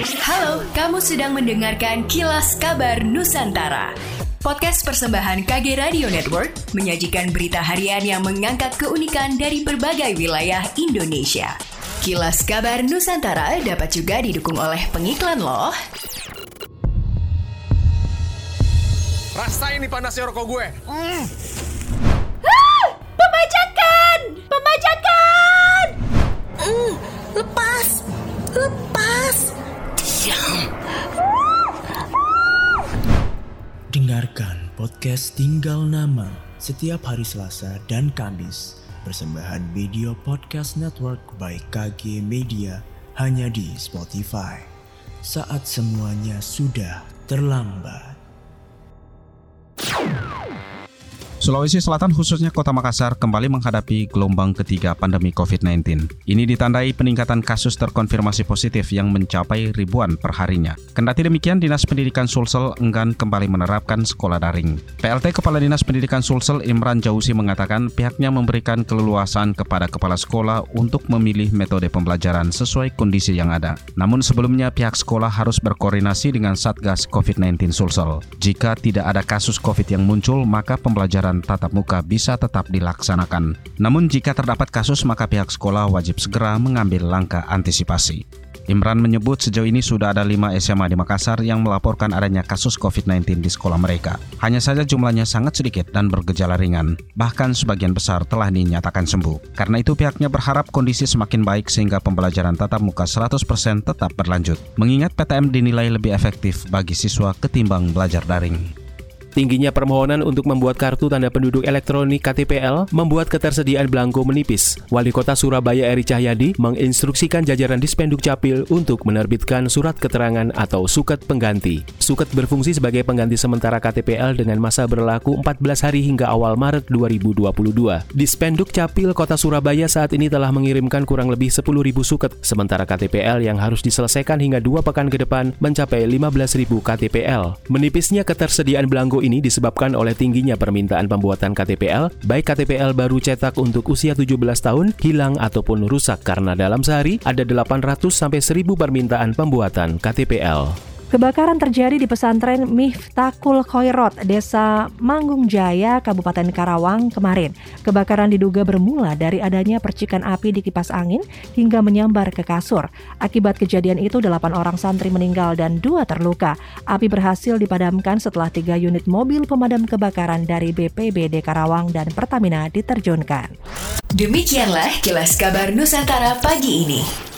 Halo, kamu sedang mendengarkan Kilas Kabar Nusantara. Podcast persembahan KG Radio Network menyajikan berita harian yang mengangkat keunikan dari berbagai wilayah Indonesia. Kilas Kabar Nusantara dapat juga didukung oleh pengiklan loh. Rasain nih panasnya rokok gue. Mm. Pembajakan! Pembajakan! Mm, lepas! Lepas! Diam! Dengarkan podcast Tinggal Nama setiap hari Selasa dan Kamis. Persembahan video podcast network by KG Media hanya di Spotify. Saat semuanya sudah terlambat. Sulawesi Selatan khususnya Kota Makassar kembali menghadapi gelombang ketiga pandemi COVID-19. Ini ditandai peningkatan kasus terkonfirmasi positif yang mencapai ribuan perharinya. Kendati demikian, Dinas Pendidikan Sulsel enggan kembali menerapkan sekolah daring. PLT Kepala Dinas Pendidikan Sulsel Imran Jausi mengatakan pihaknya memberikan keleluasaan kepada kepala sekolah untuk memilih metode pembelajaran sesuai kondisi yang ada. Namun sebelumnya pihak sekolah harus berkoordinasi dengan Satgas COVID-19 Sulsel. Jika tidak ada kasus COVID yang muncul, maka pembelajaran tatap muka bisa tetap dilaksanakan. Namun jika terdapat kasus maka pihak sekolah wajib segera mengambil langkah antisipasi. Imran menyebut sejauh ini sudah ada 5 SMA di Makassar yang melaporkan adanya kasus COVID-19 di sekolah mereka. Hanya saja jumlahnya sangat sedikit dan bergejala ringan. Bahkan sebagian besar telah dinyatakan sembuh. Karena itu pihaknya berharap kondisi semakin baik sehingga pembelajaran tatap muka 100% tetap berlanjut. Mengingat PTM dinilai lebih efektif bagi siswa ketimbang belajar daring. Tingginya permohonan untuk membuat kartu tanda penduduk elektronik KTPL membuat ketersediaan belangko menipis. Wali Kota Surabaya Eri Cahyadi menginstruksikan jajaran Dispenduk Capil untuk menerbitkan surat keterangan atau suket pengganti. Suket berfungsi sebagai pengganti sementara KTPL dengan masa berlaku 14 hari hingga awal Maret 2022. Dispenduk Capil Kota Surabaya saat ini telah mengirimkan kurang lebih 10.000 suket, sementara KTPL yang harus diselesaikan hingga dua pekan ke depan mencapai 15.000 KTPL. Menipisnya ketersediaan belangko ini disebabkan oleh tingginya permintaan pembuatan KTPL, baik KTPL baru cetak untuk usia 17 tahun, hilang ataupun rusak karena dalam sehari ada 800 sampai 1000 permintaan pembuatan KTPL. Kebakaran terjadi di pesantren Miftakul Khoirot, Desa Manggung Jaya, Kabupaten Karawang kemarin. Kebakaran diduga bermula dari adanya percikan api di kipas angin hingga menyambar ke kasur. Akibat kejadian itu, delapan orang santri meninggal dan dua terluka. Api berhasil dipadamkan setelah tiga unit mobil pemadam kebakaran dari BPBD Karawang dan Pertamina diterjunkan. Demikianlah kilas kabar Nusantara pagi ini.